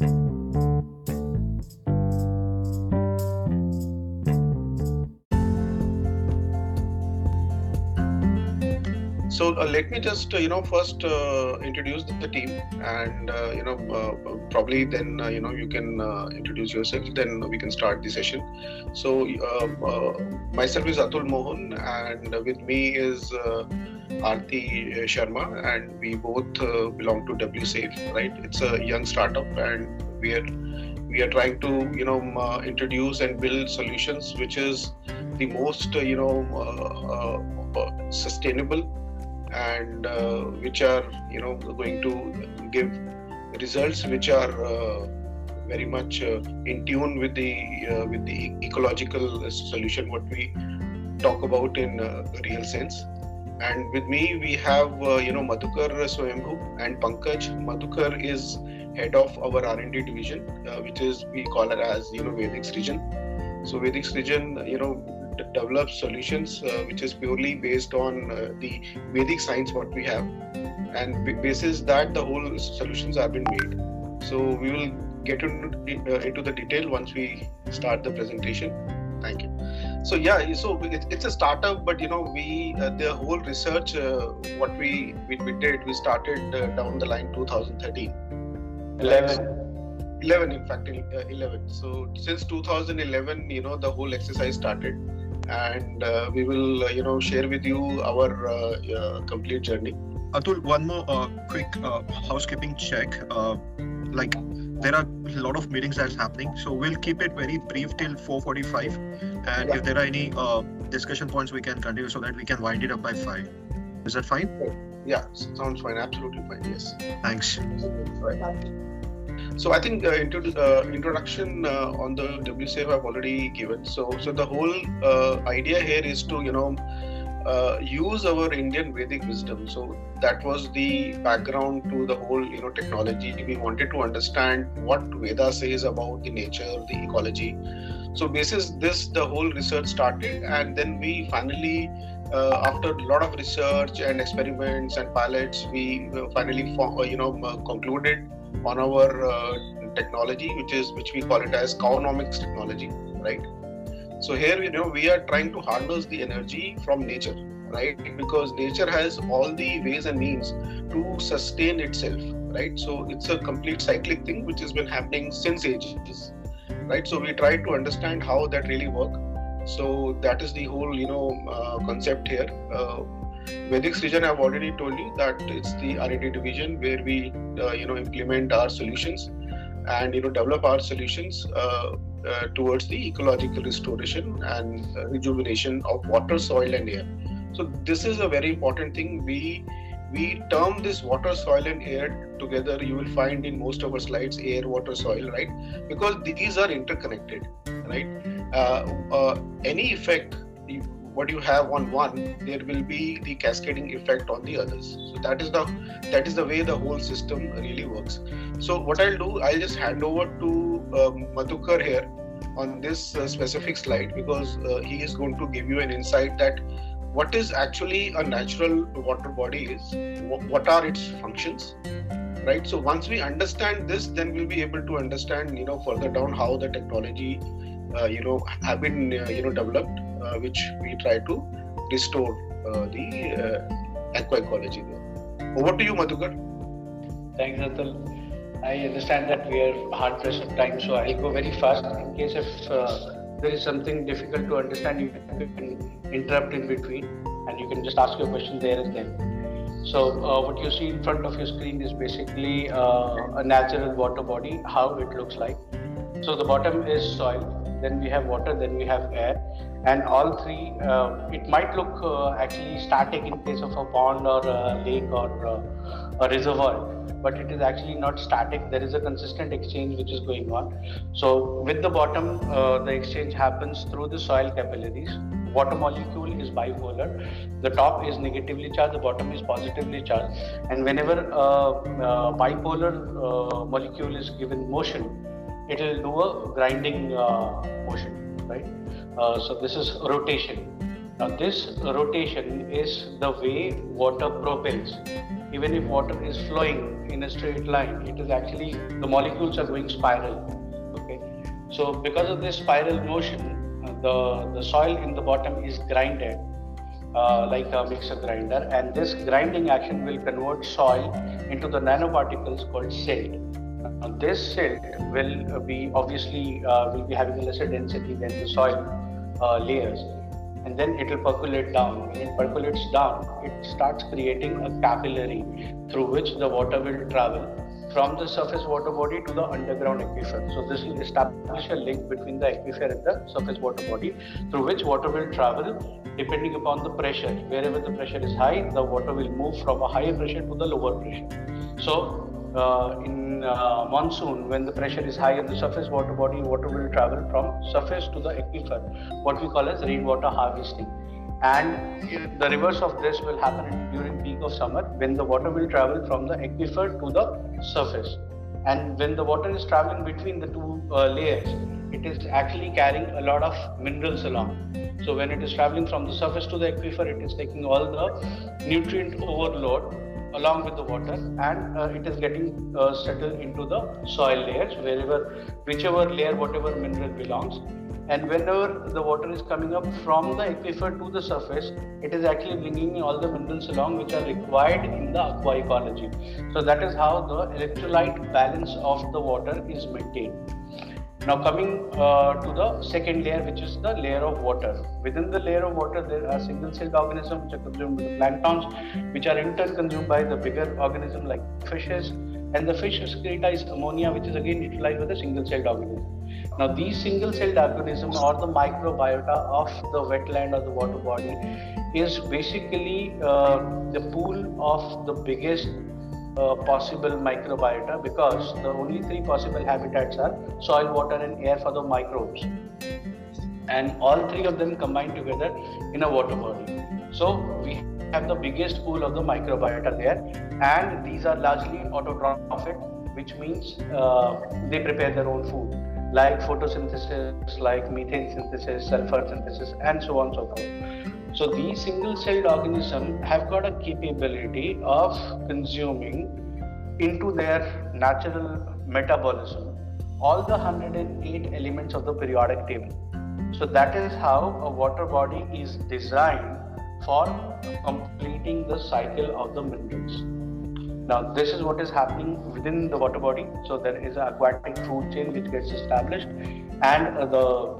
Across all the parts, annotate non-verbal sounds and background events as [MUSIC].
So uh, let me just uh, you know first uh, introduce the team, and uh, you know uh, probably then uh, you know you can introduce yourself. Then we can start the session. So myself is Atul Mohan, and with me is Aarti Sharma, and we both belong to WSafe. Right, it's a young startup, and we are we are trying to you know introduce and build solutions which is the most you know sustainable and uh, which are you know going to give results which are uh, very much uh, in tune with the uh, with the ecological solution what we talk about in uh, real sense and with me we have uh, you know Madhukar Swayambhu and Pankaj Madhukar is head of our R&D division which is we call it as you know Vedic region so Vedic region you know develop solutions uh, which is purely based on uh, the Vedic science what we have, and basis that the whole solutions have been made. So we will get into, uh, into the detail once we start the presentation. Thank you. So yeah, so it's a startup, but you know we uh, the whole research uh, what we, we, we did we started uh, down the line 2013. 11. 11 in fact 11 so since 2011 you know the whole exercise started and uh, we will, uh, you know, share with you our uh, complete journey. Atul, one more quick housekeeping check. like there are a lot of meetings that's happening so we'll keep it very brief till 4.45 and yeah. if there are any uh, discussion points we can continue so that we can wind it up by 5 is that fine? Yeah sounds fine absolutely fine yes. Thanks. So I think uh, into uh, introduction uh, on the WSafe I've already given. So so the whole uh, idea here is to you know uh, use our Indian Vedic wisdom. So that was the background to the whole you know technology. We wanted to understand what Veda says about the nature, the ecology. So basis this, the whole research started, and then we finally. Uh, after a lot of research and experiments and pilots, we finally, you know, concluded on our uh, technology, which is which we call it as cowonomics technology, right? So here you know we are trying to harness the energy from nature, right? Because nature has all the ways and means to sustain itself, right? So it's a complete cyclic thing which has been happening since ages, right? So we try to understand how that really work. So that is the whole you know uh, concept here. Uh, Vedic region, I've already told you that it's the R&D division where we, uh, you know, implement our solutions and you know develop our solutions uh, uh, towards the ecological restoration and uh, rejuvenation of water, soil, and air. So this is a very important thing. We we term this water, soil, and air together. You will find in most of our slides air, water, soil, right? Because these are interconnected, right? Uh, uh, any effect what you have on one there will be the cascading effect on the others. So that is the that is the way the whole system really works. So what i'll do i'll just hand over to um, madhukar here on this uh, specific slide because uh, he is going to give you an insight that what is actually a natural water body is what are its functions right? So once we understand this then we'll be able to understand you know further down how the technology uh, you know have been uh, you know developed which we try to restore uh, the uh, aqua ecology there. Over to you, Madhukar. Thanks, Atul. I understand that we are hard pressed of time, so I'll go very fast. In case if uh, there is something difficult to understand, you can interrupt in between and you can just ask your question there and then. So, uh, what you see in front of your screen is basically uh, a natural water body, how it looks like. So, the bottom is soil, then we have water, then we have air, and all three uh, it might look uh, actually static in case of a pond or a lake or uh, a reservoir but it is actually not static. There is a consistent exchange which is going on. So with the bottom uh, the exchange happens through the soil capillaries. Water molecule is bipolar. The top is negatively charged the bottom is positively charged. And whenever a, bipolar uh, molecule is given motion it will do a grinding uh, motion right? uh, so this is rotation. Now this rotation is the way water propels. even if water is flowing in a straight line, it is actually the molecules are going spiral. Okay, so because of this spiral motion, uh, the the soil in the bottom is grinded uh, like a mixer grinder, and this grinding action will convert soil into the nanoparticles called silt. Uh, this silt will be obviously uh, will be having a lesser density than the soil uh, layers and then it will percolate down. When it percolates down, it starts creating a capillary through which the water will travel from the surface water body to the underground aquifer. So this will establish a link between the aquifer and the surface water body through which water will travel depending upon the pressure. Wherever the pressure is high, the water will move from a higher pressure to the lower pressure. So uh, in uh, monsoon, when the pressure is high in the surface water body, water will travel from surface to the aquifer, what we call as rainwater harvesting. And the reverse of this will happen during peak of summer when the water will travel from the aquifer to the surface. And when the water is traveling between the two uh, layers, it is actually carrying a lot of minerals along. So when it is traveling from the surface to the aquifer, it is taking all the nutrient overload along with the water and uh, it is getting uh, settled into the soil layers wherever whichever layer whatever mineral belongs. And whenever the water is coming up from the aquifer to the surface it is actually bringing all the minerals along which are required in the aqua ecology so that is how the electrolyte balance of the water is maintained now coming uh, to the second layer, which is the layer of water. Within the layer of water, there are single-celled organisms which are consumed by the planktons, which are in turn consumed by the bigger organisms like fishes, and the fish secretize ammonia, which is again utilized by the single-celled organism. Now these single-celled organisms or the microbiota of the wetland or the water body is basically uh, the pool of the biggest uh, possible microbiota because the only three possible habitats are soil, water, and air for the microbes. And all three of them combine together in a water body. So we have the biggest pool of the microbiota there, and these are largely autotrophic, which means uh, they prepare their own food, like photosynthesis, like methane synthesis, sulfur synthesis, and so on and so forth. So these single-celled organisms have got a capability of consuming into their natural metabolism all the 108 elements of the periodic table. So that is how a water body is designed for completing the cycle of the minerals. Now, this is what is happening within the water body. So, there is an aquatic food chain which gets established, and uh,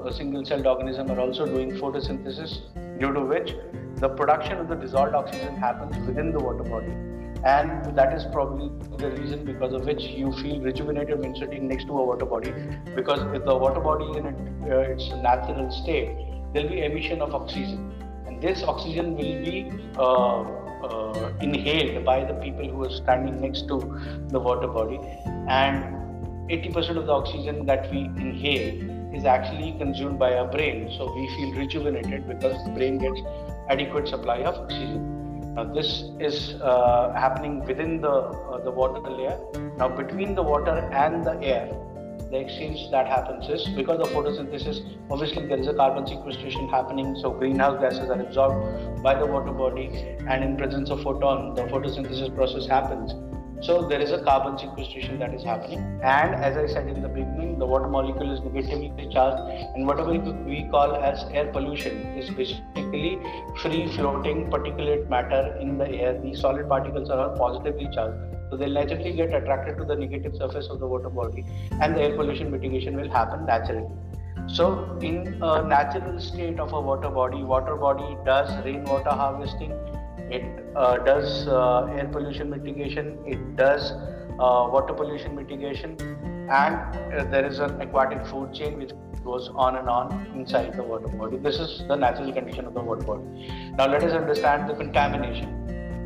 the single celled organism are also doing photosynthesis due to which the production of the dissolved oxygen happens within the water body. And that is probably the reason because of which you feel rejuvenated when sitting next to a water body. Because if the water body in it, uh, its natural state, there will be emission of oxygen. And this oxygen will be uh, uh, inhaled by the people who are standing next to the water body. And 80% of the oxygen that we inhale is actually consumed by our brain. So we feel rejuvenated because the brain gets adequate supply of oxygen. Now this is uh, happening within the uh, the water layer. Now between the water and the air, the exchange that happens is because of photosynthesis. Obviously, there is a carbon sequestration happening, so greenhouse gases are absorbed by the water body, and in presence of photon, the photosynthesis process happens so there is a carbon sequestration that is happening. And as I said in the beginning, the water molecule is negatively charged, and whatever we call as air pollution is basically free floating particulate matter in the air. These solid particles are all positively charged. So they'll naturally get attracted to the negative surface of the water body, and the air pollution mitigation will happen naturally. So, in a natural state of a water body, water body does rainwater harvesting, it uh, does uh, air pollution mitigation, it does uh, water pollution mitigation, and there is an aquatic food chain which goes on and on inside the water body. This is the natural condition of the water body. Now let us understand the contamination.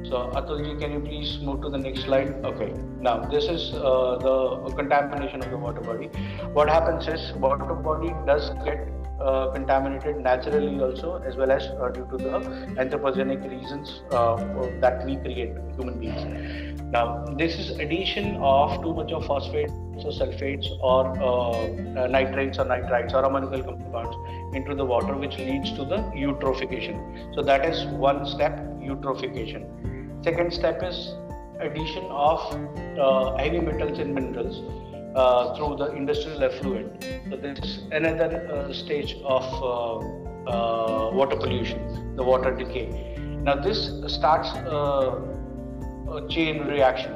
So Atulji, can you please move to the next slide? Okay. Now this is uh, the contamination of the water body. What happens is water body does get uh, contaminated naturally also as well as uh, due to the anthropogenic reasons uh, that we create human beings. Now this is addition of too much of phosphates or sulfates or uh, uh, nitrates or nitrites or ammonical compounds into the water which leads to the eutrophication. So that is one step eutrophication. Second step is addition of uh, heavy metals and minerals uh, through the industrial effluent. So this is another uh, stage of uh, uh, water pollution, the water decay. Now this starts uh, a chain reaction.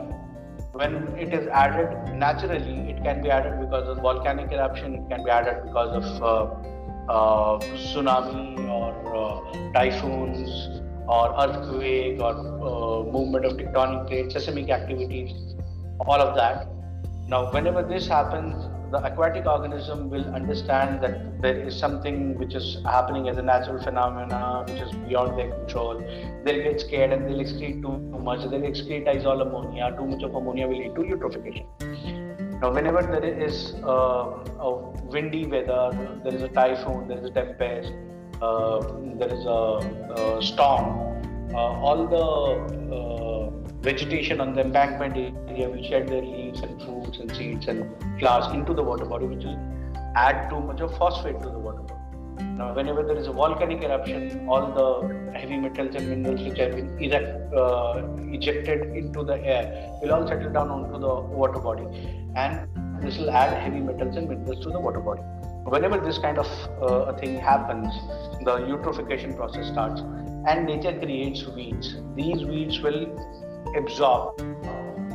When it is added naturally, it can be added because of volcanic eruption. It can be added because of tsunami or typhoons or earthquake or movement of tectonic plates, seismic activities, all of that. Now, whenever this happens, the aquatic organism will understand that there is something which is happening as a natural phenomena which is beyond their control. They'll get scared and they'll excrete too much. They'll excrete dissolved ammonia. Too much of ammonia will lead to eutrophication. Now, whenever there is uh, a windy weather, there is a typhoon, there is a tempest, uh, there is a, a storm, uh, all the uh, vegetation on the embankment area will shed their leaves and fruits and seeds and flowers into the water body, which will add too much of phosphate to the water body. Now, whenever there is a volcanic eruption, all the heavy metals and minerals which have been uh, ejected into the air will all settle down onto the water body, and this will add heavy metals and minerals to the water body whenever this kind of uh, a thing happens, the eutrophication process starts, and nature creates weeds. These weeds will absorb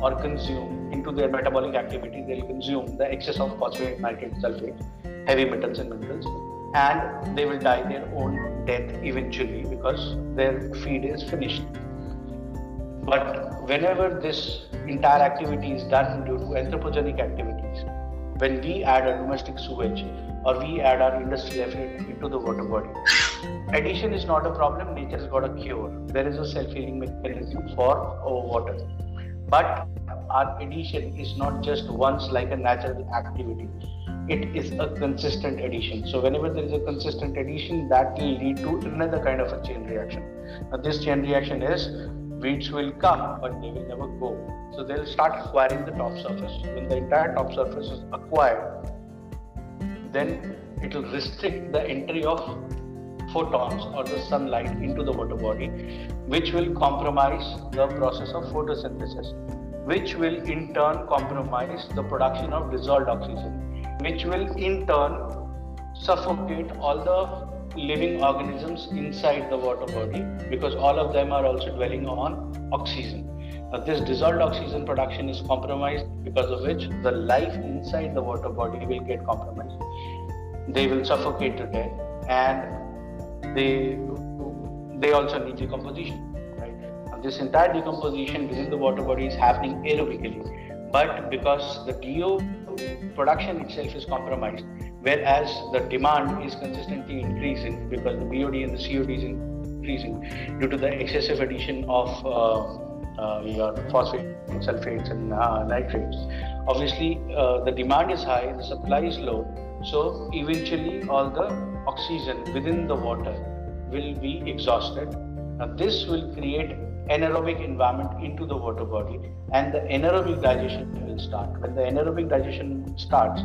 or consume into their metabolic activity. They'll consume the excess of phosphate, nitrate, sulfate, heavy metals, and minerals, and they will die their own death eventually because their feed is finished. But whenever this entire activity is done due to anthropogenic activities, when we add a domestic sewage or we add our industrial effluent into the water body. Addition is not a problem, nature has got a cure. There is a self healing mechanism for our water. But our addition is not just once like a natural activity, it is a consistent addition. So, whenever there is a consistent addition, that will lead to another kind of a chain reaction. Now, this chain reaction is weeds will come, but they will never go. So, they'll start acquiring the top surface. When the entire top surface is acquired, then it will restrict the entry of photons or the sunlight into the water body, which will compromise the process of photosynthesis, which will in turn compromise the production of dissolved oxygen, which will in turn suffocate all the living organisms inside the water body because all of them are also dwelling on oxygen. Now, this dissolved oxygen production is compromised because of which the life inside the water body will get compromised. They will suffocate to death and they they also need decomposition. Right? This entire decomposition within the water body is happening aerobically, but because the DO production itself is compromised, whereas the demand is consistently increasing because the BOD and the COD is increasing due to the excessive addition of uh, uh, your phosphate, sulfates, and uh, nitrates. Obviously, uh, the demand is high, the supply is low, so eventually all the oxygen within the water will be exhausted. Now, this will create anaerobic environment into the water body and the anaerobic digestion will start. When the anaerobic digestion starts,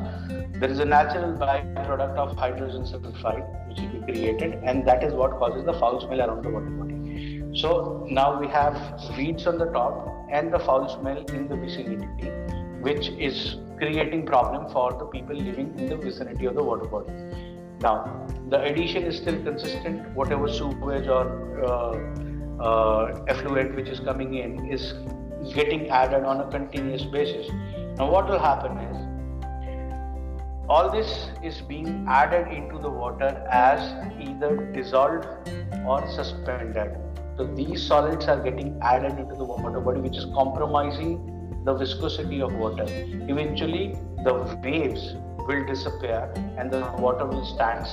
there is a natural byproduct of hydrogen sulfide which will be created and that is what causes the foul smell around the water body. So now we have weeds on the top and the foul smell in the vicinity, which is creating problem for the people living in the vicinity of the water body. Now, the addition is still consistent. Whatever sewage or uh, uh, effluent which is coming in is getting added on a continuous basis. Now, what will happen is all this is being added into the water as either dissolved or suspended so these solids are getting added into the water body, which is compromising the viscosity of water. Eventually, the waves will disappear and the water will stand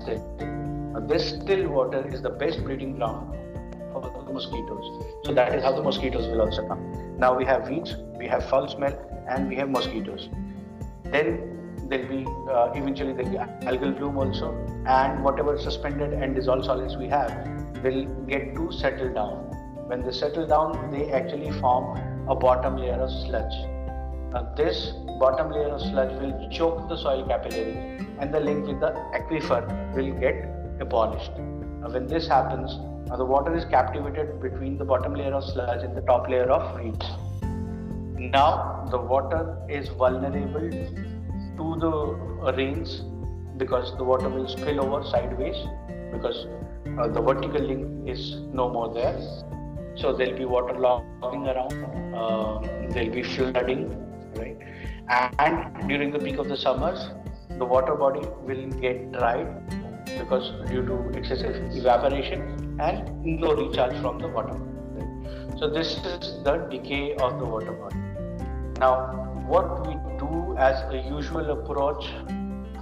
still. Now, this still water is the best breeding ground for the mosquitoes. So that is how the mosquitoes will also come. Now we have weeds, we have foul smell, and we have mosquitoes. Then there'll be uh, eventually there'll be algal bloom also, and whatever suspended and dissolved solids we have will get to settle down. When they settle down, they actually form a bottom layer of sludge. Now, this bottom layer of sludge will choke the soil capillaries and the link with the aquifer will get abolished. when this happens, the water is captivated between the bottom layer of sludge and the top layer of reeds. Now the water is vulnerable to the rains because the water will spill over sideways because uh, the vertical link is no more there. So there'll be water logging around, uh, there'll be flooding, right? And during the peak of the summers, the water body will get dried because due to excessive evaporation and no recharge from the water. So this is the decay of the water body. Now, what we do as a usual approach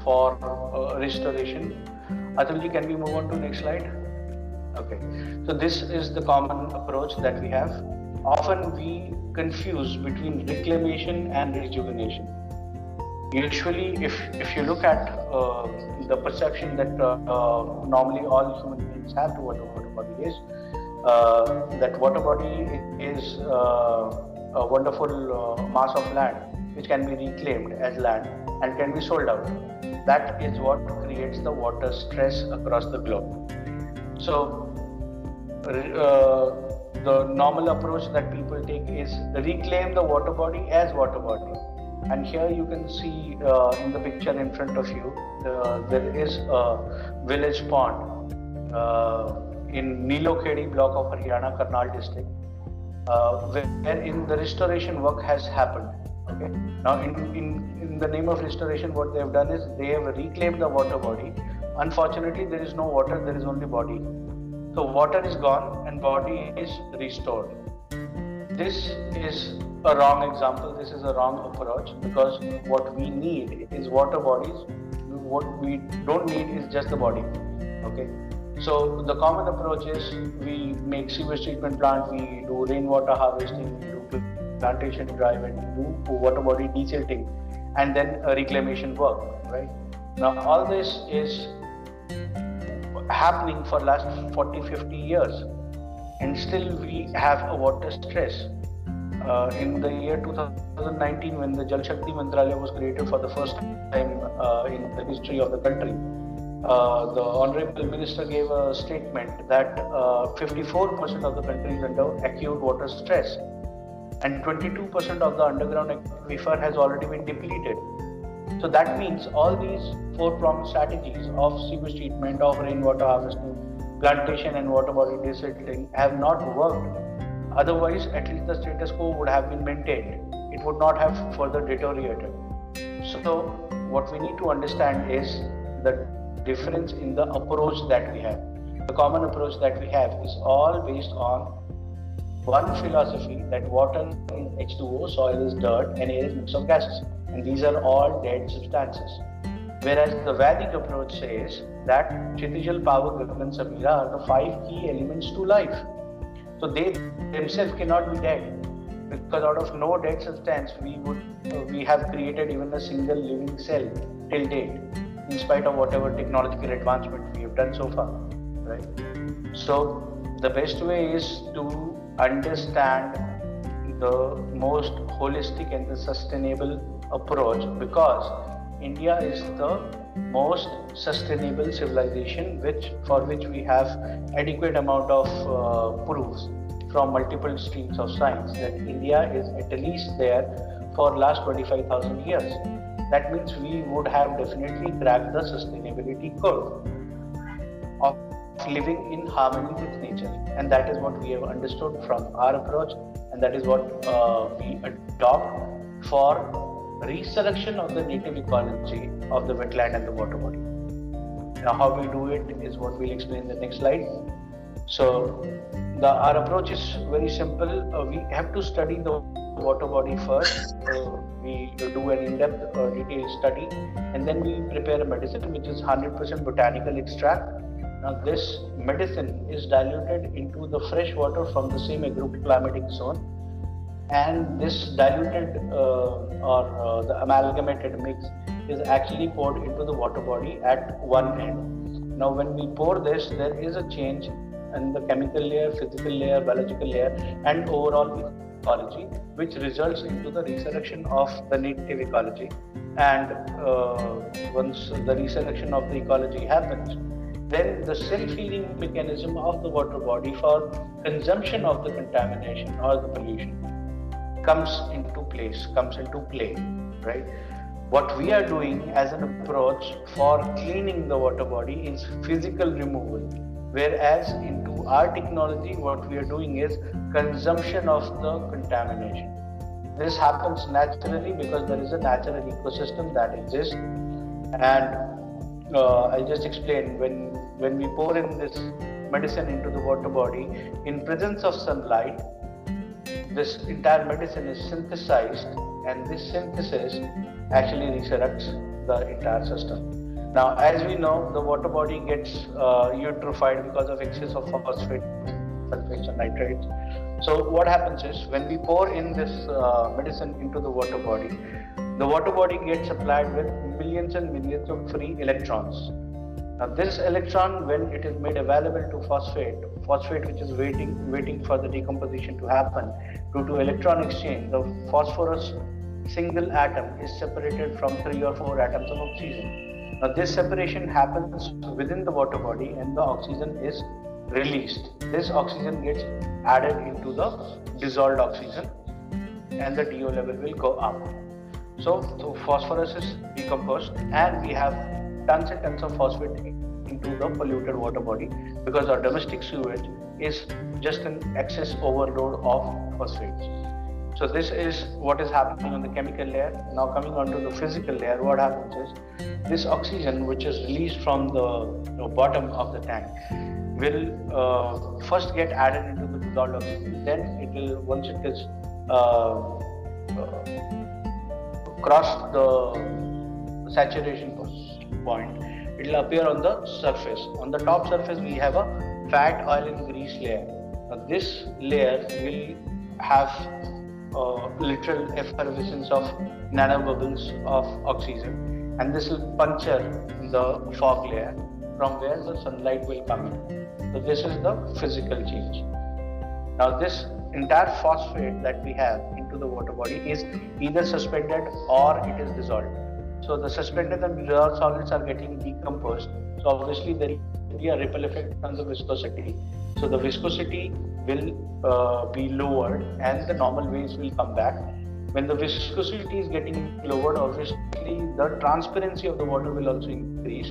for uh, restoration. Atulji, can we move on to next slide? Okay, so this is the common approach that we have. Often we confuse between reclamation and rejuvenation. Usually, if if you look at uh, the perception that uh, uh normally all human beings have towards a water body is uh, that water body is uh, a wonderful mass of land which can be reclaimed as land and can be sold out. That is what creates the water stress across the globe. So, uh, the normal approach that people take is reclaim the water body as water body. And here you can see uh, in the picture in front of you, uh, there is a village pond uh, in Nilokheri block of Haryana, Karnal district, uh, where in the restoration work has happened Okay. Now, in, in, in the name of restoration, what they have done is they have reclaimed the water body. Unfortunately, there is no water, there is only body. So, water is gone and body is restored. This is a wrong example, this is a wrong approach because what we need is water bodies. What we don't need is just the body. Okay. So, the common approach is we make sewage treatment plant, we do rainwater harvesting, we do plantation drive and we do water body desilting and then reclamation work right now all this is happening for last 40 50 years and still we have a water stress uh, in the year 2019 when the Jal Shakti Mantralaya was created for the first time uh, in the history of the country uh, the honorable minister gave a statement that 54% uh, of the country is under acute water stress and 22% of the underground aquifer has already been depleted. So that means all these four pronged strategies of sewage treatment, of rainwater harvesting, plantation, and water body desilting have not worked. Otherwise, at least the status quo would have been maintained. It would not have further deteriorated. So, what we need to understand is the difference in the approach that we have. The common approach that we have is all based on one philosophy that water is H2O, soil is dirt, and air is mix of gases. And these are all dead substances. Whereas the Vedic approach says that Kshitijal, Pavak, Gagan, Samira are the five key elements to life. So they themselves cannot be dead. Because out of no dead substance, we would uh, we have created even a single living cell till date, in spite of whatever technological advancement we have done so far. Right. So the best way is to understand the most holistic and the sustainable approach because India is the most sustainable civilization which for which we have adequate amount of uh, proofs from multiple streams of science that India is at least there for last 25,000 years. That means we would have definitely cracked the sustainability curve of living in harmony with nature and that is what we have understood from our approach and that is what uh, we adopt for resurrection of the native ecology of the wetland and the water body. Now how we do it is what we'll explain in the next slide. So the our approach is very simple. Uh, we have to study the water body first. Uh, we do an in-depth uh, detailed study and then we prepare a medicine which is 100% botanical extract. Now, this medicine is diluted into the fresh water from the same agroclimatic zone, and this diluted uh, or uh, the amalgamated mix is actually poured into the water body at one end. Now, when we pour this, there is a change in the chemical layer, physical layer, biological layer, and overall ecology, which results into the resurrection of the native ecology. And uh, once the resurrection of the ecology happens, then the self-healing mechanism of the water body for consumption of the contamination or the pollution comes into place, comes into play, right? What we are doing as an approach for cleaning the water body is physical removal, whereas into our technology, what we are doing is consumption of the contamination. This happens naturally because there is a natural ecosystem that exists, and uh, I'll just explain when when we pour in this medicine into the water body in presence of sunlight this entire medicine is synthesized and this synthesis actually resurrects the entire system. Now, as we know, the water body gets uh, eutrophied because of excess of phosphate, sulfates, and nitrates. So, what happens is when we pour in this uh, medicine into the water body, the water body gets supplied with millions and millions of free electrons. Now, this electron, when it is made available to phosphate, phosphate which is waiting, waiting for the decomposition to happen, due to electron exchange, the phosphorus single atom is separated from three or four atoms of oxygen. Now, this separation happens within the water body and the oxygen is released. This oxygen gets added into the dissolved oxygen and the DO level will go up. So, so phosphorus is decomposed and we have tons and tons of phosphate into the polluted water body because our domestic sewage is just an excess overload of phosphates. So this is what is happening on the chemical layer. Now coming on to the physical layer, what happens is this oxygen which is released from the bottom of the tank will uh, first get added into the dissolved oxygen. Then it will once it is uh, uh, cross the saturation point, it will appear on the surface. On the top surface, we have a fat, oil, and grease layer. Now, this layer will have uh, literal effervescence of nanobubbles of oxygen, and this will puncture the fog layer from where the sunlight will come in. So, this is the physical change. Now, this entire phosphate that we have into the water body is either suspended or it is dissolved. So the suspended and dissolved solids are getting decomposed. So obviously there will be a ripple effect on the viscosity. So the viscosity will uh, be lowered and the normal waves will come back. When the viscosity is getting lowered, obviously the transparency of the water will also increase,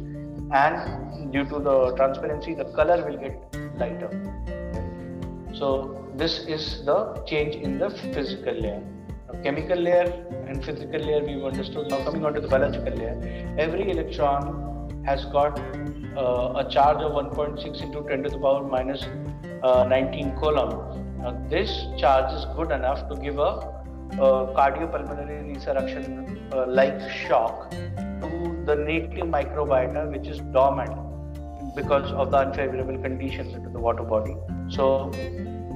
and due to the transparency, the color will get lighter. So this is the change in the physical layer chemical layer and physical layer we've understood. Now coming on to the biological layer, every electron has got uh, a charge of 1.6 into 10 to the power minus, uh, 19 coulomb. Now this charge is good enough to give a, a cardiopulmonary resurrection uh, like shock to the native microbiota which is dormant because of the unfavorable conditions into the water body. So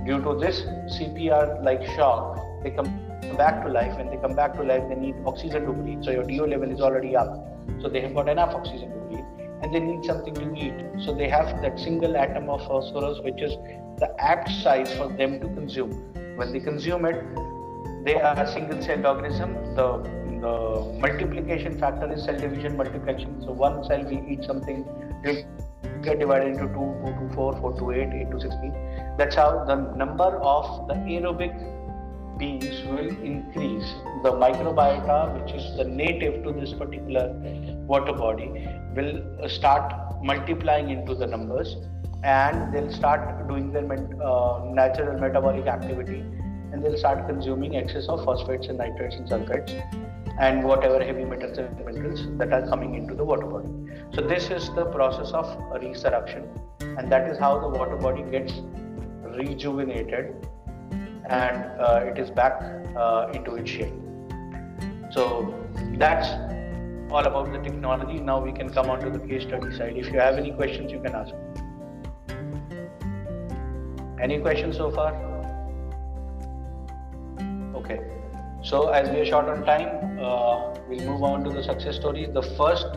due to this CPR like shock, they come back to life. When they come back to life, they need oxygen to breathe. So your DO level is already up. So they have got enough oxygen to breathe. And they need something to eat. So they have that single atom of phosphorus, which is the apt size for them to consume. When they consume it, they are a single celled organism. The, the multiplication factor is cell division multiplication. So one cell will eat something, get divided into 2, 2 to 4, 4 to 8, 8 to 16. That's how the number of the aerobic beings will increase. The microbiota, which is the native to this particular water body, will start multiplying into the numbers and they'll start doing their uh, natural metabolic activity and they'll start consuming excess of phosphates and nitrates and sulfates and whatever heavy metals and minerals that are coming into the water body. So this is the process of resurrection and that is how the water body gets rejuvenated and uh, it is back uh, into its shape. So that's all about the technology. Now we can come on to the case study side. If you have any questions, you can ask. Any questions so far? Okay. So as we are short on time, uh, we'll move on to the success stories. The first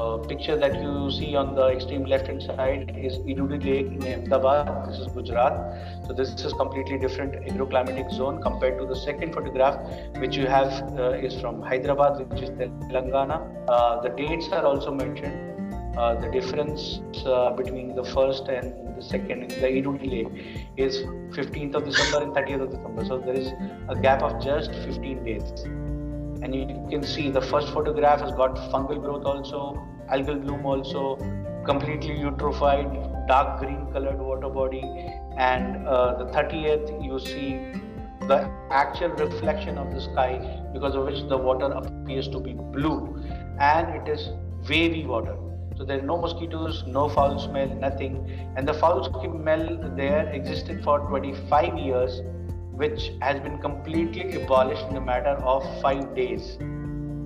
uh, picture that you see on the extreme left hand side is Iduri Lake in Ahmedabad. This is Gujarat. So this is completely different agroclimatic zone compared to the second photograph, which you have uh, is from Hyderabad, which is Telangana. Uh, the dates are also mentioned. uh, the difference uh, between the first and the second, the Eid delay, is 15th of December and 30th of December. So there is a gap of just 15 days. And you can see the first photograph has got fungal growth also, algal bloom also, completely eutrophied, dark green colored water body. And uh, the 30th, you see the actual reflection of the sky because of which the water appears to be blue and it is wavy water so there are no mosquitoes, no foul smell, nothing. And the foul smell there existed for 25 years, which has been completely abolished in a matter of five days.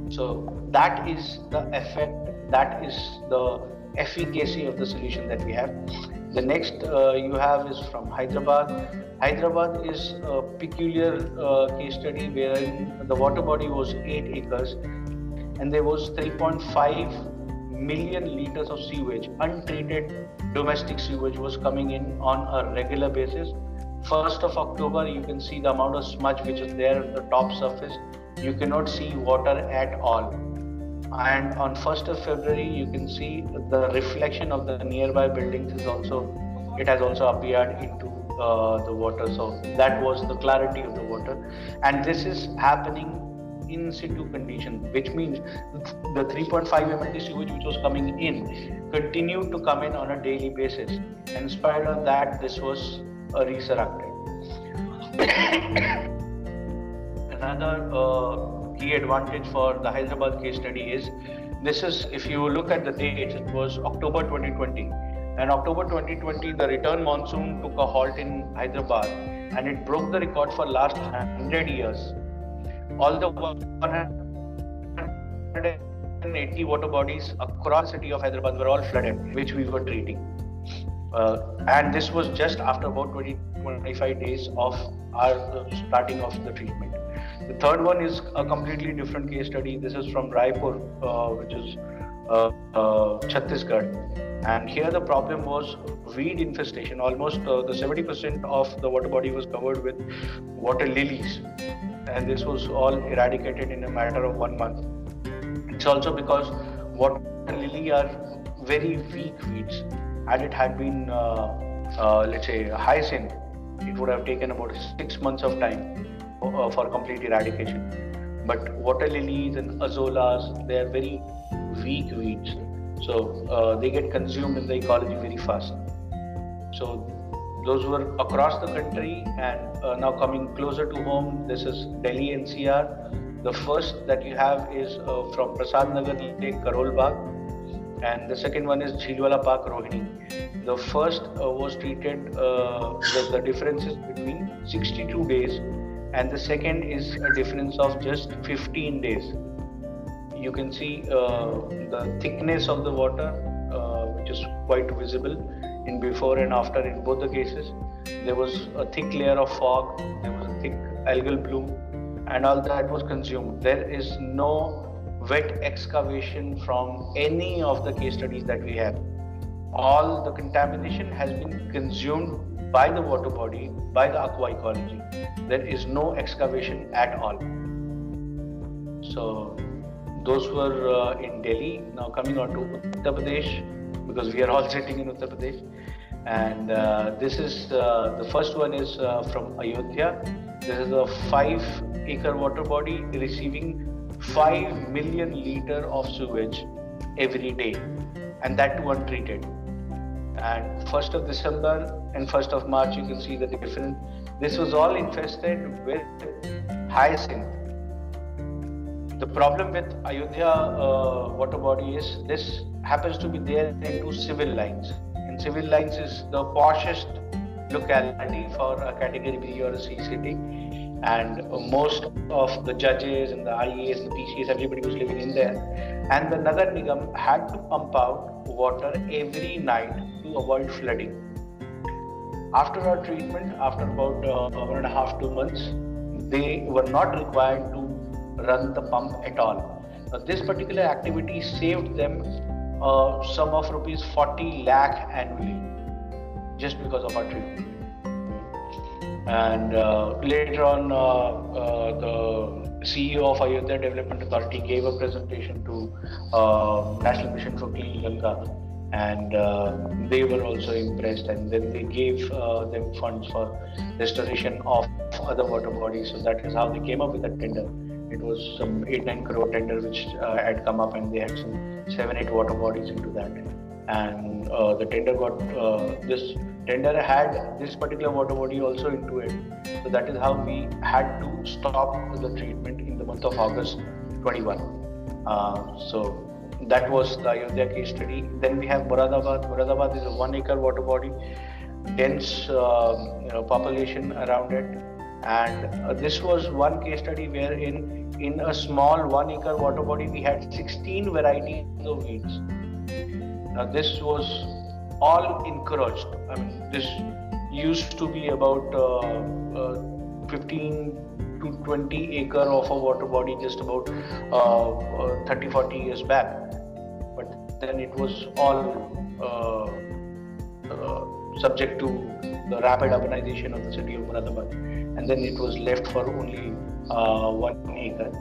So that is the effect, that is the efficacy of the solution that we have. The next uh, you have is from Hyderabad. Hyderabad is a peculiar uh, case study wherein the water body was 8 acres and there was 3.5 million liters of sewage, untreated domestic sewage was coming in on a regular basis. 1st of October, you can see the amount of smudge which is there on the top surface. You cannot see water at all. And on 1st of February, you can see the reflection of the nearby buildings is also, it has also appeared into uh, the water. So that was the clarity of the water. And this is happening in situ condition, which means the 3.5 MLD sewage which was coming in continued to come in on a daily basis. In spite of that, this was resurrected. Another uh, key advantage for the Hyderabad case study is this is, if you look at the dates, it was October 2020. And October 2020, the return monsoon took a halt in Hyderabad and it broke the record for last 100 years all the 180 water bodies across the city of Hyderabad were all flooded, which we were treating. Uh, and this was just after about 20 25 days of our uh, starting of the treatment. The third one is a completely different case study. This is from Raipur, uh, which is Chhattisgarh. And here the problem was weed infestation. Almost uh, the 70% of the water body was covered with water lilies and this was all eradicated in a matter of one month. It's also because water lily are very weak weeds, and it had been, uh, uh, let's say, hyacinth, it would have taken about six months of time uh, for complete eradication. But water lilies and azollas, they are very weak weeds, so they get consumed in the ecology very fast. So those were across the country and uh, now coming closer to home this is delhi ncr the first that you have is uh, from prasad nagar lake karol bagh and the second one is Jhilwala Park Rohini. The first uh, was treated uh, with the differences between 62 days, and the second is a difference of just 15 days. You can see uh, the thickness of the water, uh, which is quite visible, in before and after in both the cases. There was a thick layer of fog, there was a thick algal bloom, and all that was consumed. There is no wet excavation from any of the case studies that we have. All the contamination has been consumed by the water body, by the aqua ecology. There is no excavation at all. So, those were uh, in Delhi. Now, coming on to Uttar Pradesh, because we are all [LAUGHS] sitting in Uttar Pradesh. And uh, this is uh, the first one is uh, from Ayodhya. This is a five acre water body receiving 5 million liter of sewage every day, and that too untreated. And 1st of December and 1st of March, you can see the difference. This was all infested with hyacinth. The problem with Ayodhya uh, water body is this happens to be there into civil lines. And civil lines is the poshest locality for a category B or a C city. And most of the judges and the IAS and the PCS, everybody was living in there. And the Nagar Nigam had to pump out water every night to avoid flooding. After our treatment, after about uh, one and a half, two months, they were not required to run the pump at all. Now, this particular activity saved them uh, sum of rupees 40 lakh annually just because of our treatment. And uh, later on, uh, uh, the CEO of Ayodhya Development Authority gave a presentation to uh, National Mission for Clean Ganga, and they were also impressed. And then they gave them funds for restoration of other water bodies. So that is how they came up with that tender. It was some eight nine crore tender which uh, had come up, and they had some seven eight water bodies into that. And uh, the tender got uh, this tender had this particular water body also into it. So that is how we had to stop the treatment in the month of August 21. Uh, so that was the Ayodhya case study. Then we have Muradabad. Muradabad is a one acre water body, dense uh, you know, population around it. And uh, this was one case study where in, in a small one acre water body we had 16 varieties of weeds. Now this was all encouraged. I mean, this used to be about uh, uh, 15 to 20 acre of a water body just about uh, uh 30 40 years back. But then it was all uh, uh, subject to the rapid urbanization of the city of Moradabad, and then it was left for only one acre.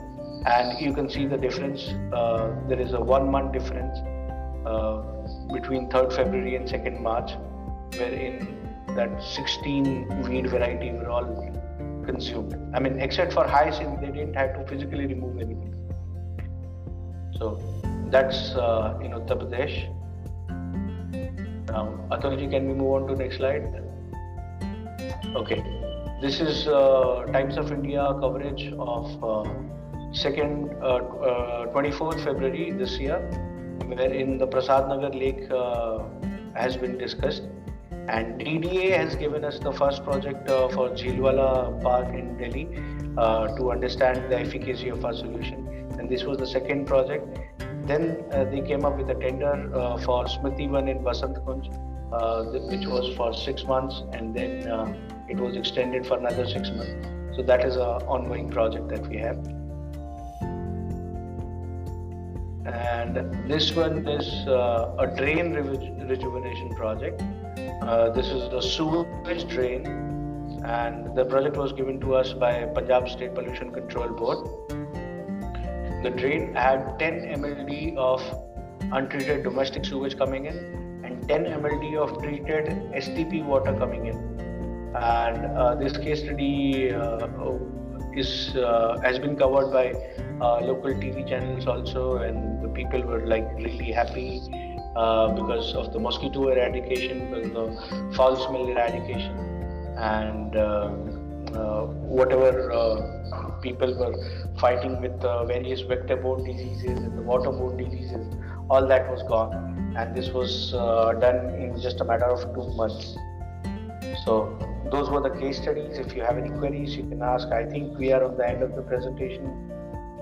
And you can see the difference. there is a one month difference between 3rd February and 2nd March, wherein that 16 weed variety were all consumed. I mean, except for hyacinth, they didn't have to physically remove anything. So that's uh, in Uttar Pradesh. Now, Atulji, can we move on to next slide? Okay, this is uh, Times of India coverage of uh, second, 24th uh, uh, February this year wherein the Prasad Nagar Lake uh, has been discussed. And DDA has given us the first project uh, for Jhilwala Park in Delhi uh, to understand the efficacy of our solution. And this was the second project. Then they came up with a tender for Smriti Van in Basant Kunj, which was for six months, and then it was extended for another six months. So that is an ongoing project that we have. And this one is uh, a drain rejuvenation project. Uh, this is the sewage drain, and the project was given to us by Punjab State Pollution Control Board. The drain had 10 mld of untreated domestic sewage coming in and 10 mld of treated STP water coming in. And uh, this case study uh, is uh, has been covered by uh, local TV channels also, and the people were like really happy uh, because of the mosquito eradication, because the foul smell eradication, and uh, uh, whatever uh, people were fighting with various vector-borne diseases and the waterborne diseases, all that was gone, and this was done in just a matter of two months. So those were the case studies. If you have any queries, you can ask. I think we are on the end of the presentation.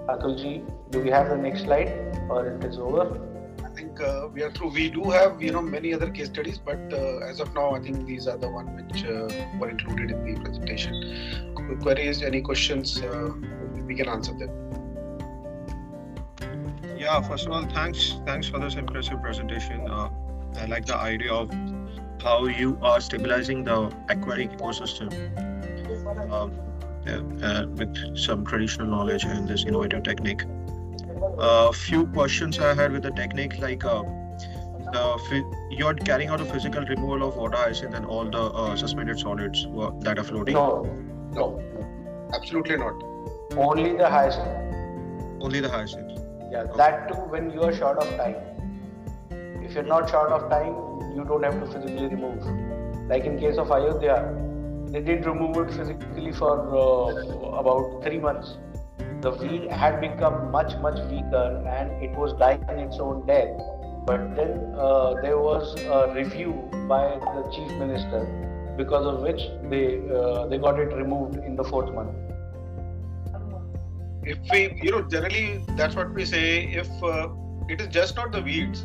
Atulji, do we have the next slide or it is over? I think uh, we are through. We do have you know many other case studies, but uh, as of now, I think these are the one which uh, were included in the presentation. Queries, any questions, uh, we can answer them. Yeah, first of all, thanks thanks for this impressive presentation. Uh, I like the idea of how you are stabilizing the aquatic ecosystem um, with some traditional knowledge and this innovative technique. A uh, few questions I had with the technique, like uh, you're carrying out a physical removal of water hyacinth and then all the uh, suspended solids that are floating. No, no, absolutely not. Only the hyacinth. Only the hyacinth. Yeah, okay. that too when you are short of time. If you're not short of time, you don't have to physically remove. Like in case of Ayodhya, they did remove it physically for uh, about three months. The weed had become much much weaker and it was dying its own death. But then uh, there was a review by the chief minister, because of which they uh, they got it removed in the fourth month. If we, you know, generally that's what we say. If uh, it is just not the weeds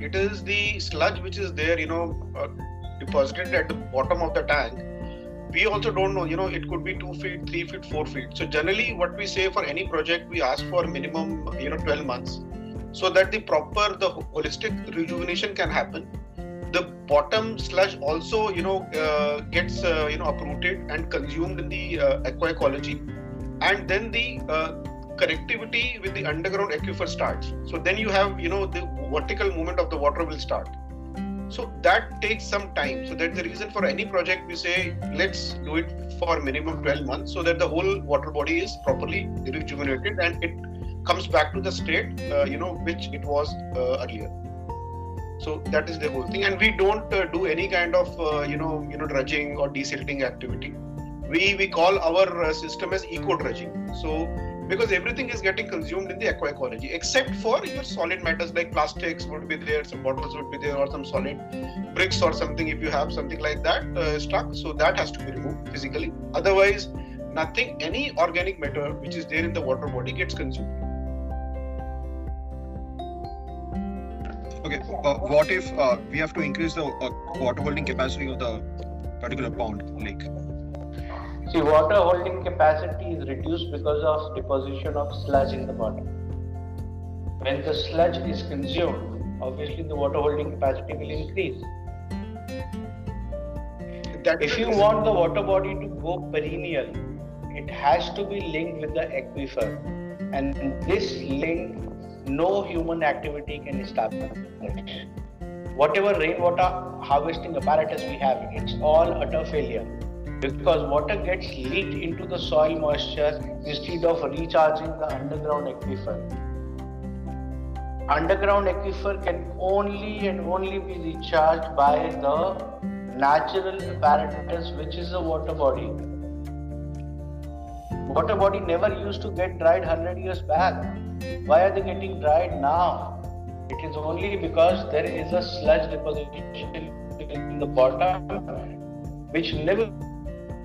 it is the sludge which is there you know uh, deposited at the bottom of the tank we also don't know you know it could be 2 feet 3 feet 4 feet so generally what we say for any project we ask for minimum you know 12 months so that the proper the holistic rejuvenation can happen the bottom sludge also you know uh, gets uh, you know uprooted and consumed in the uh, aqua ecology and then the uh, connectivity with the underground aquifer starts. So then you have, you know, the vertical movement of the water will start. So that takes some time. So that's the reason for any project we say let's do it for minimum 12 months so that the whole water body is properly rejuvenated and it comes back to the state, uh, you know, which it was uh, earlier. So that is the whole thing, and we don't uh, do any kind of uh, you know you know dredging or desilting activity. We we call our uh, system as eco dredging. So because everything is getting consumed in the aqua ecology except for your solid matters like plastics would be there some bottles would be there or some solid bricks or something if you have something like that uh, stuck. So that has to be removed physically. Otherwise nothing any organic matter which is there in the water body gets consumed. Okay uh, what if uh, we have to increase the uh, water holding capacity of the particular pond lake See, water holding capacity is reduced because of deposition of sludge in the bottom. When the sludge is consumed, obviously the water holding capacity will increase. That if you want the water body to go perennial, it has to be linked with the aquifer. And this link, no human activity can establish. Whatever rainwater harvesting apparatus we have, it's all utter failure because water gets leaked into the soil moisture instead of recharging the underground aquifer. Underground aquifer can only and only be recharged by the natural apparatus which is the water body. Water body never used to get dried 100 years back. Why are they getting dried now? It is only because there is a sludge deposition in the bottom which never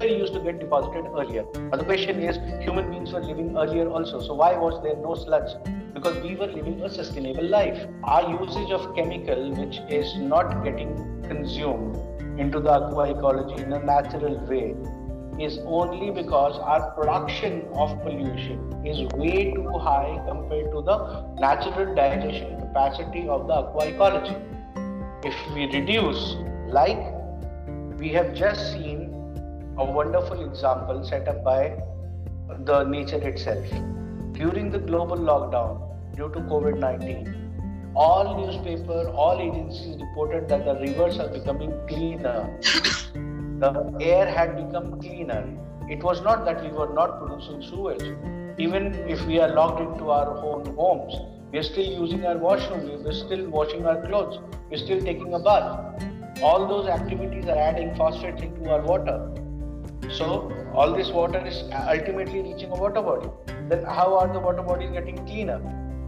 used to get deposited earlier. But the question is, human beings were living earlier also. So why was there no sludge? Because we were living a sustainable life. Our usage of chemical, which is not getting consumed into the aqua ecology in a natural way, is only because our production of pollution is way too high compared to the natural digestion capacity of the aqua ecology. If we reduce, like we have just seen a wonderful example set up by the nature itself. During the global lockdown due to COVID 19, all newspaper, all agencies reported that the rivers are becoming cleaner. the air had become cleaner. It was not that we were not producing sewage. Even if we are locked into our own homes, we are still using our washroom, we are still washing our clothes, we are still taking a bath. All those activities are adding phosphates into our water. So all this water is ultimately reaching a water body. Then how are the water bodies getting cleaner?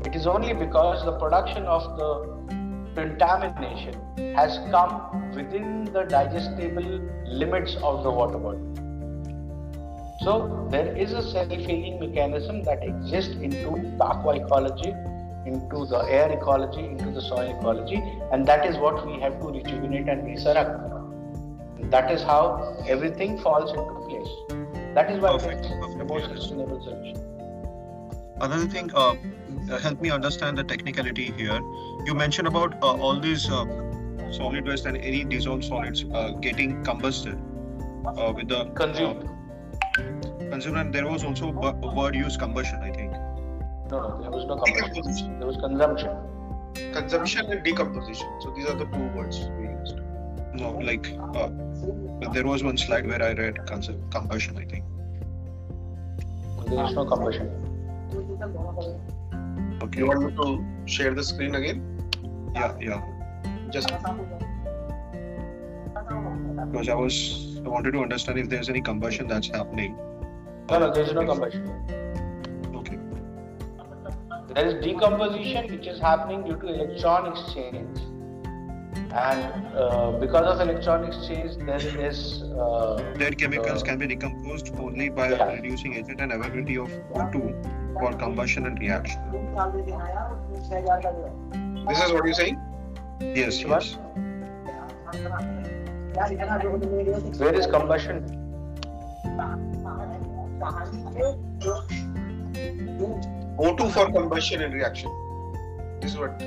It is only because the production of the contamination has come within the digestible limits of the water body. So there is a self-healing mechanism that exists into the aqua ecology, into the air ecology, into the soil ecology, and that is what we have to rejuvenate and resurrect. That is how everything falls into place. That is why Perfect. it's the most sustainable solution. Another thing, uh, help me understand the technicality here. You mentioned about uh, all these uh, solid waste and any dissolved solids uh, getting combusted uh, with the Consumed. consumer. And there was also a word used combustion, I think. No, no, there was no combustion. There was consumption. consumption and decomposition so these are the two words we used No, like uh, there was one slide where I read cons- combustion, I think. There is no combustion. Okay. you want me to share the screen again Yeah, yeah. just Because I was I wanted to understand if there's any combustion that's happening. No, no, there is no combustion. Okay. There is decomposition which is happening due to electron exchange. And uh, because of electron exchange, there is. Uh, Their chemicals uh, can be decomposed only by Yeah. reducing agent and availability of O2 for combustion and reaction. this is what you're saying Yes, What? yes. Where is combustion? O2 for combustion and reaction this is what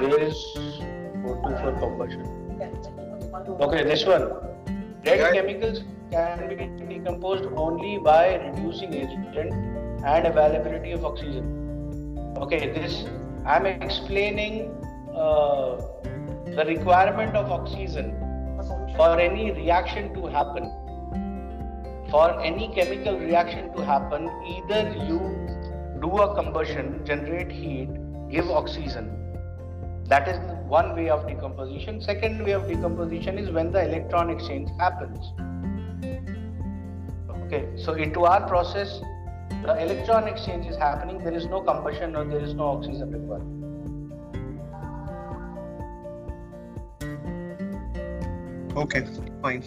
Where is O2 for combustion? Okay, this one. Red yeah. chemicals can be decomposed only by reducing agent and availability of oxygen. Okay, this I'm explaining uh, the requirement of oxygen for any reaction to happen. For any chemical reaction to happen, either you do a combustion, generate heat, give oxygen. That is one way of decomposition. Second way of decomposition is when the electron exchange happens. Okay, so into our process, the electron exchange is happening, there is no combustion or there is no oxygen required. Okay, fine.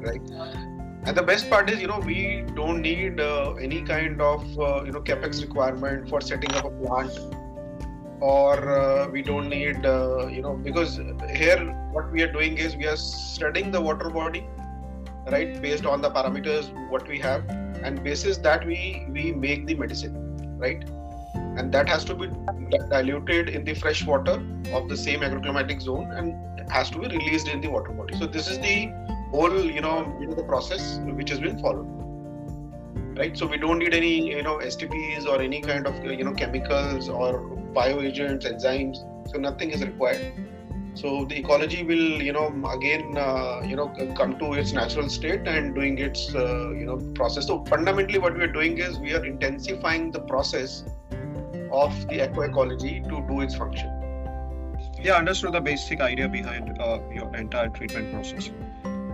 Right. And the best part is, you know, we don't need uh, any kind of, uh, you know, capex requirement for setting up a plant, or uh, we don't need, uh, you know, because here what we are doing is we are studying the water body right based on the parameters what we have. And basis that we we make the medicine right? And that has to be diluted in the fresh water of the same agroclimatic zone and has to be released in the water body. So this is the whole you know, you know the process which has been followed. Right? So we don't need any you know stps or any kind of you know chemicals or bioagents enzymes. So nothing is required. So the ecology will you know again uh, you know come to its natural state and doing its uh, you know process. So fundamentally what we are doing is we are intensifying the process of the ecoecology to do its function. Yeah understood the basic idea behind uh, your entire treatment process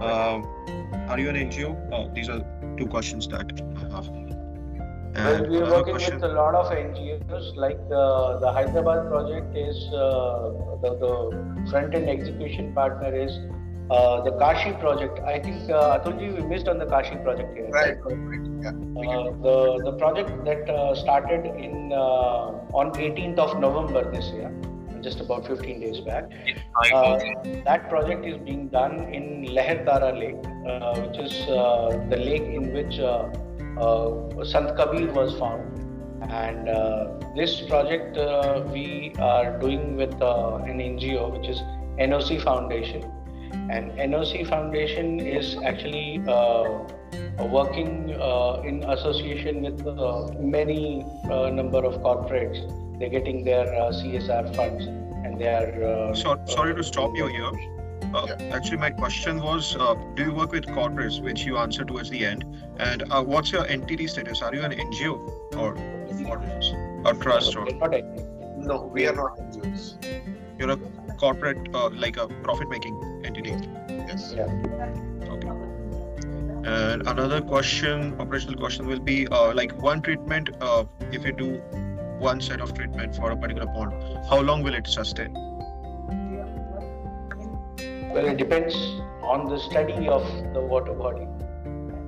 are you an ngo uh, these are two questions that i have well, we are working question. with a lot of NGOs. Like uh, the Hyderabad project is uh, the, the front end execution partner is uh, the Kashi project. I think uh, Atulji, we missed on the Kashi project here. Right. right. Yeah. Uh, the the project that uh, started in uh, on 18th of November this year, just about 15 days back. Uh, that project is being done in Lehertara Lake, which is the lake in which uh, Sant Kabir was found. And uh, this project uh, we are doing with an NGO which is NOC Foundation. And NOC Foundation is actually working in association with many number of corporates. They're getting their CSR funds and they are. so, sorry to stop you here. Uh, actually, my question was, uh, do you work with corporates, which you answered towards the end? And uh, what's your entity status? Are you an NGO or what A trust or? Not No, we are not NGOs. You're a corporate, uh, like a profit-making entity. Yes. Yeah. Okay. And another question, operational question, will be uh, like one treatment. Uh, if you do one set of treatment for a particular pond, how long will it sustain? Well, it depends on the study of the water body.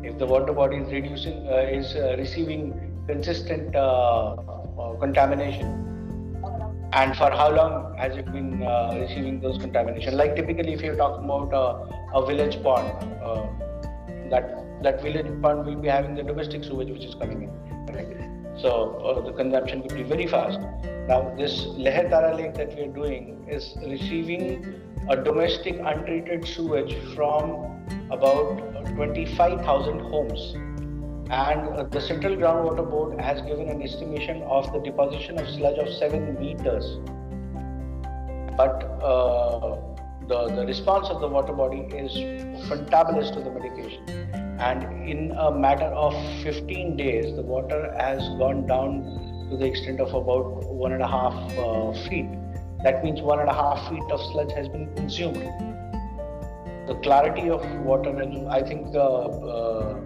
If the water body is reducing, uh, is uh, receiving consistent uh, uh contamination, and for how long has it been uh, receiving those contamination? Like typically, if you're talking about uh, a village pond, that that village pond will be having the domestic sewage which is coming in. So the consumption will be very fast. Now, this Lehertara lake that we are doing is receiving a domestic untreated sewage from about 25,000 homes. And uh, the Central Groundwater Board has given an estimation of the deposition of sludge of 7 meters. But uh, the, the response of the water body is fantabulous to the medication. And in a matter of 15 days, the water has gone down to the extent of about one and a half uh, feet that means one and a half feet of sludge has been consumed. The clarity of water, and I think uh, uh,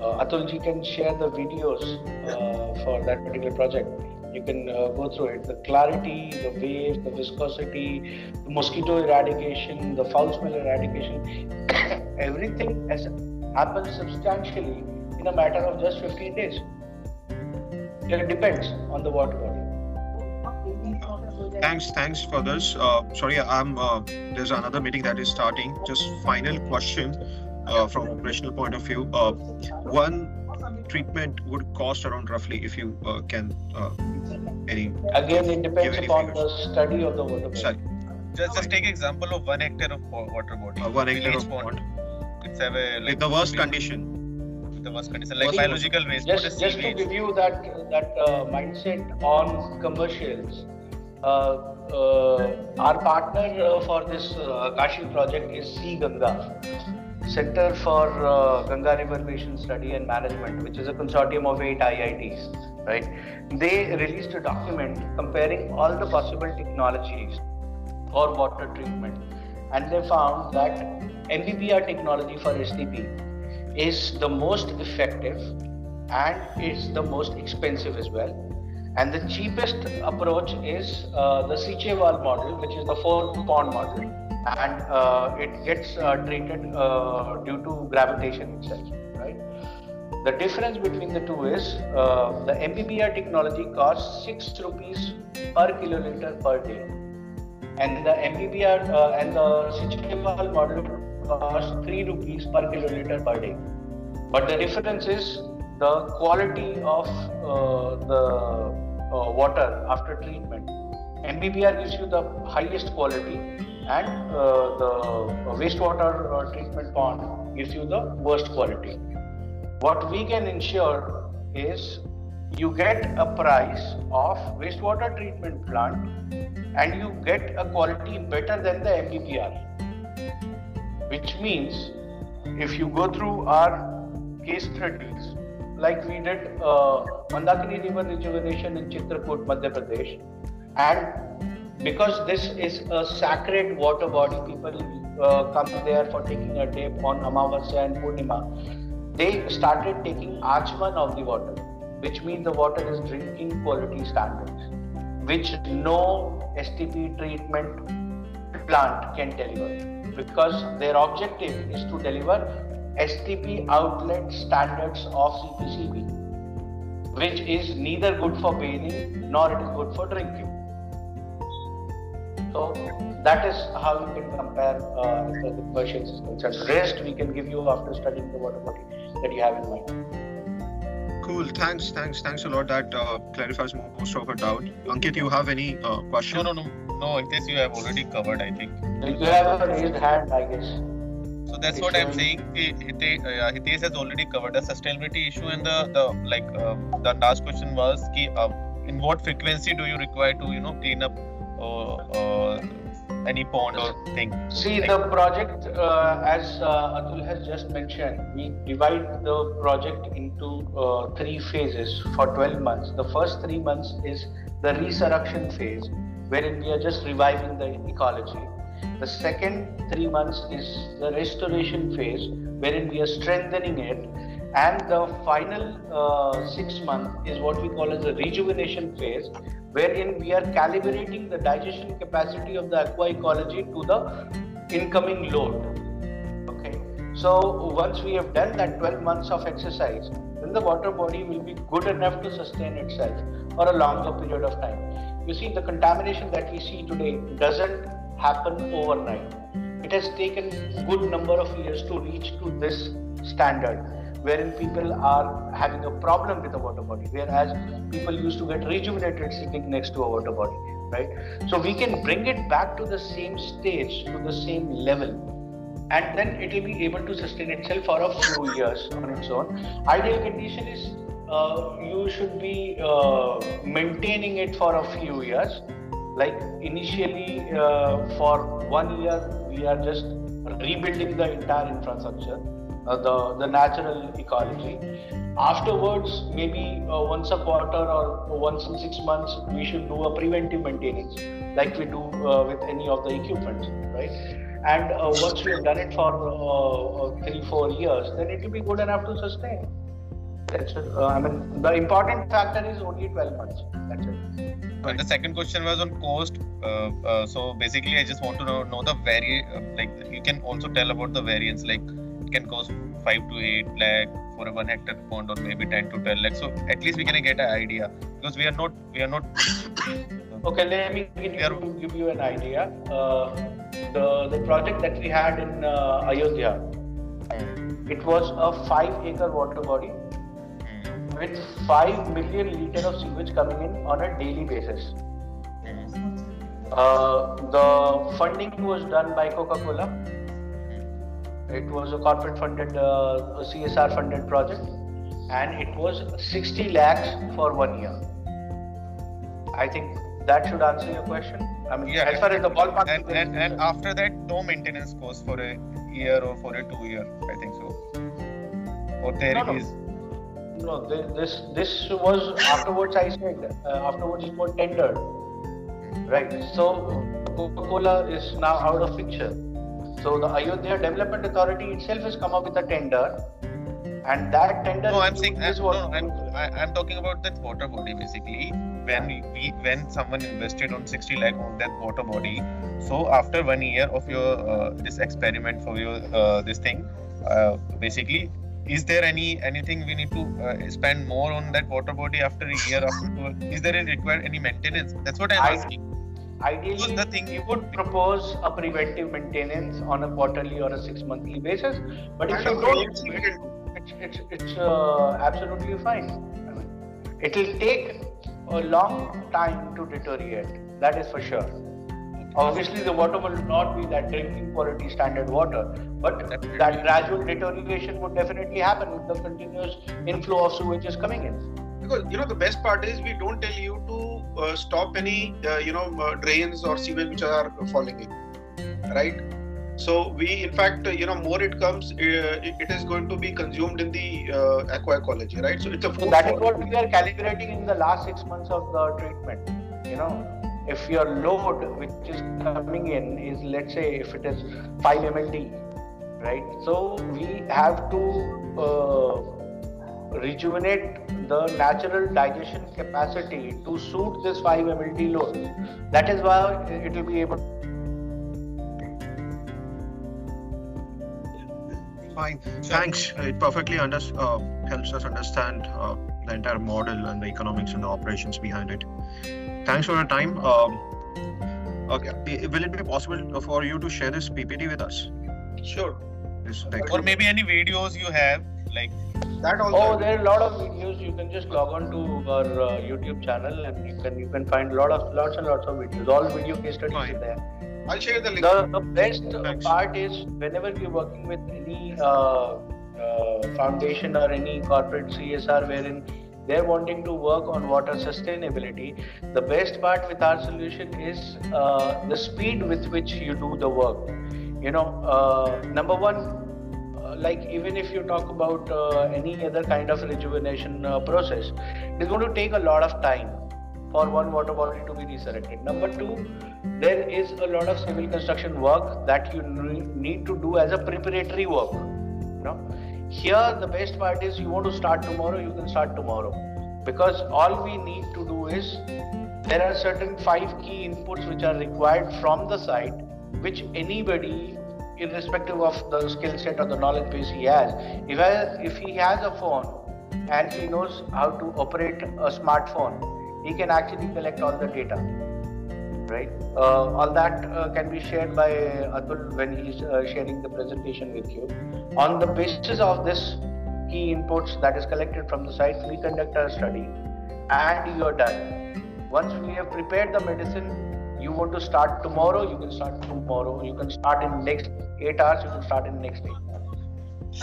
uh Atulji can share the videos uh, for that particular project. You can uh, go through it. The clarity, the waves, the viscosity, the mosquito eradication, the foul smell eradication, [COUGHS] everything has happened substantially in a matter of just 15 days. It depends on the water body thanks thanks for this uh, sorry i'm uh, there's another meeting that is starting just final question uh, from operational point of view uh, one treatment would cost around roughly if you uh, can uh, any again it depends upon figures. the study of the water body. Sorry. just just take example of one hectare of water body. Uh, one hectare of pond. pond. It's have a like With the worst condition. with the worst condition, like Worst biological waste. just what is just to sewage? give you that that uh, mindset on commercials uh, uh, our partner uh, for this uh, kashi project is cGanga center for uh, ganga river basin study and management which is a consortium of eight iits right they released a document comparing all the possible technologies for water treatment and they found that mbbr technology for stp is the most effective and is the most expensive as well. And the cheapest approach is uh, the Sichewal model, which is the four pond model, and uh, it gets uh, treated uh, due to gravitation itself, right? The difference between the two is uh, the MBBR technology costs six rupees per kiloliter per day, and the MBBR uh, and the Sichewal model costs three rupees per kiloliter per day. But the difference is the quality of uh, the uh, water after treatment. MBBR gives you the highest quality, and uh, the wastewater uh, treatment pond gives you the worst quality. What we can ensure is you get a price of wastewater treatment plant and you get a quality better than the MBBR which means if you go through our case studies, like we did uh, Mandakini River rejuvenation in Chitrakoot, Madhya Pradesh, and because this is a sacred water body, people uh, come there for taking a dip on Amavasya and Purnima. They started taking Achman of the water, which means the water is drinking quality standards, which no STP treatment plant can deliver because their objective is to deliver STP outlet standards of CPCB, which is neither good for bathing nor it is good for drinking. So that is how you can compare uh, as the commercials is concerned. Rest we can give you after studying the water body that you have in mind. Cool. Thanks. Thanks. Thanks a lot. That uh, clarifies most of our doubt. Ankit, you have any uh, question? No, no, no, no. Case you have already covered, I think. You have a raised hand, I guess. So that's what I'm saying. Uh, Hitesh has already covered the sustainability issue and the the like. Um, the last question was ki, uh, in what frequency do you require to you know clean up uh, uh, any pond or thing? See, Like- the project, uh, as uh, Atul has just mentioned, we divide the project into uh, three phases for 12 months. The first three months is the resurrection phase, wherein we are just reviving the ecology. The second three months is the restoration phase, wherein we are strengthening it. And the final uh, six months is what we call as the rejuvenation phase, wherein we are calibrating the digestion capacity of the aqua ecology to the incoming load. Okay, so once we have done that 12 months of exercise, then the water body will be good enough to sustain itself for a longer period of time. You see, the contamination that we see today doesn't happen overnight. It has taken good number of years to reach to this standard wherein people are having a problem with the water body, whereas people used to get rejuvenated sitting next to a water body, right? So we can bring it back to the same stage, to the same level, and then it will be able to sustain itself for a few years on its own. Ideal condition is uh, you should be uh, maintaining it for a few years. Like initially, uh, for one year, we are just rebuilding the entire infrastructure uh, the the natural ecology. Afterwards, maybe uh, once a quarter or once in six months, we should do a preventive maintenance, like we do uh, with any of the equipment, right? And uh, once we have done it for uh, three four years, then it will be good enough to sustain. That's it. Uh, I mean, the important factor is only 12 months. That's it. And the second question was on cost. Uh, uh, so basically, I just want to know, know the vari uh, like you can also tell about the variance. Like it can cost five to eight lakh for a one hectare pond, or maybe ten to twelve lakh. So at least we can get an idea because we are not we are not. [LAUGHS] Okay, let me give you, give you an idea. Uh, the the project that we had in uh, Ayodhya, it was a five acre water body with five million liter of sewage coming in on a daily basis. Uh, the funding was done by Coca-Cola. It was a corporate funded, uh, CSR funded project, and it was 60 lakhs for one year. I think that should answer your question. I mean, Yeah, as far as the ballpark. And, is and, and after that, no maintenance cost for a year or for a two year, I think so. Or there No, no. is. No, this this was afterwards. I said uh, afterwards it was tendered, right? So Coca-Cola is now out of picture. So the Ayodhya Development Authority itself has come up with a tender, and that tender. No, I'm saying I'm, no, I'm I, I'm talking about that water body basically. When we, we when someone invested on 60 lakh on that water body, so after one year of your uh, this experiment for your uh, this thing, uh, basically, is there any anything we need to uh, spend more on that water body after a year after? [LAUGHS] Two, is there a required any maintenance? That's what I'm I- asking. Ideally, the thing- you would propose a preventive maintenance on a quarterly or a six monthly basis, but if you don't, it's it's, it's uh, absolutely fine. I mean, it will take a long time to deteriorate. That is for sure. Obviously, the water will not be that drinking quality standard water, but that gradual deterioration would definitely happen with the continuous inflow of sewages coming in. because you know the best part is we don't tell you to uh, stop any uh, you know uh, drains or sewage which are falling in right so we in fact uh, you know more it comes uh, it, it is going to be consumed in the uh, aqua ecology right so it's a So that is what we are calibrating in the last six months of the treatment. You know, if your load which is coming in is let's say if it is 5 mld, right? So we have to uh, rejuvenate the natural digestion capacity to suit this 5 mld load. That is why it will be able. Fine. Thanks. It perfectly under, uh, helps us understand uh, the entire model and the economics and the operations behind it. Thanks for your time. Um, okay. Will it be possible for you to share this PPT with us? sure This? Or maybe any videos you have, like that also Oh, there are a lot of videos. You can just log on to our uh, YouTube channel and you can you can find a lot of lots and lots of videos. All video case studies Fine. are there. i'll share the link The, the best uh, Thanks. part is whenever we're working with any uh, uh, foundation or any corporate CSR wherein they're wanting to work on water sustainability, the best part with our solution is uh, the speed with which you do the work. You know, uh, number one, uh, like even if you talk about uh, any other kind of rejuvenation uh, process, it's going to take a lot of time for one water body to be resurrected. Number two, there is a lot of civil construction work that you need to do as a preparatory work. You know, here the best part is you want to start tomorrow, you can start tomorrow, because all we need to do is there are certain five key inputs which are required from the site, which anybody irrespective of the skill set or the knowledge base he has if, I, if he has a phone and he knows how to operate a smartphone he can actually collect all the data right? Uh, all that uh, can be shared by atul when he's uh, sharing the presentation with you. On the basis of this key inputs that is collected from the site we conduct our study and you're done. Once we have prepared the medicine you want to start tomorrow you can start tomorrow. You can start in next 8 hours you can start in next 8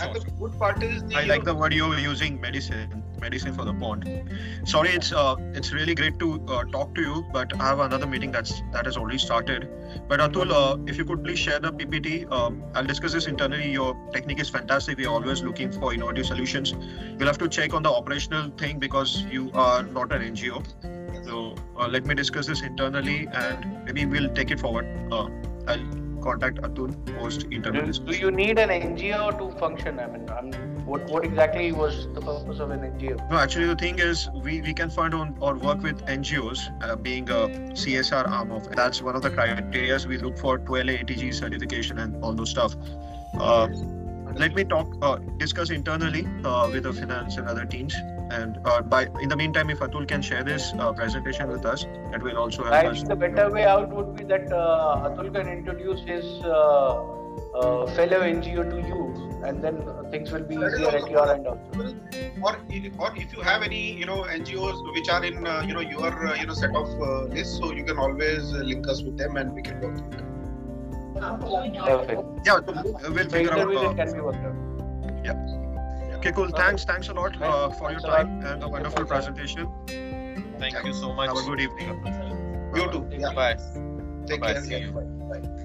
hours and the good part is the, I like the word you're using, medicine, medicine for the pond. Sorry, it's uh, it's really great to uh, talk to you, but I have another meeting that's that has already started. But Atul, uh, if you could please share the PPT, um, I'll discuss this internally. Your technique is fantastic. We're always looking for innovative solutions. We'll have to check on the operational thing because you are not an NGO. So uh, let me discuss this internally, and maybe we'll take it forward. Uh, I'll contact Atul post internal do, do you need an ngo to function i mean what, what exactly was the purpose of an ngo No, actually, the thing is, we, we can fund on or work with NGOs, uh, being a CSR arm of. That's one of the criteria we look for 12 ATG certification and all those stuff. Uh, let me talk, uh, discuss internally uh, with the finance and other teams. And uh, by in the meantime, if Atul can share this uh, presentation with us, that will also help I us. think the better way out would be that uh, Atul can introduce his uh, uh, fellow NGO to you and then things will be easier at your end also. Or, or if you have any, you know, NGOs which are in, uh, you know, your, uh, you know, set of uh, lists, so you can always uh, link us with them and we can work. through it. Perfect. Yeah, uh, we'll So figure out. Uh, it can be worked out. Okay, cool. Thanks, thanks a lot uh, for your Thanks a lot. time and a wonderful presentation. Thank you so much. Have a good evening. You too. Bye. Take Bye. care. You. Bye. Bye.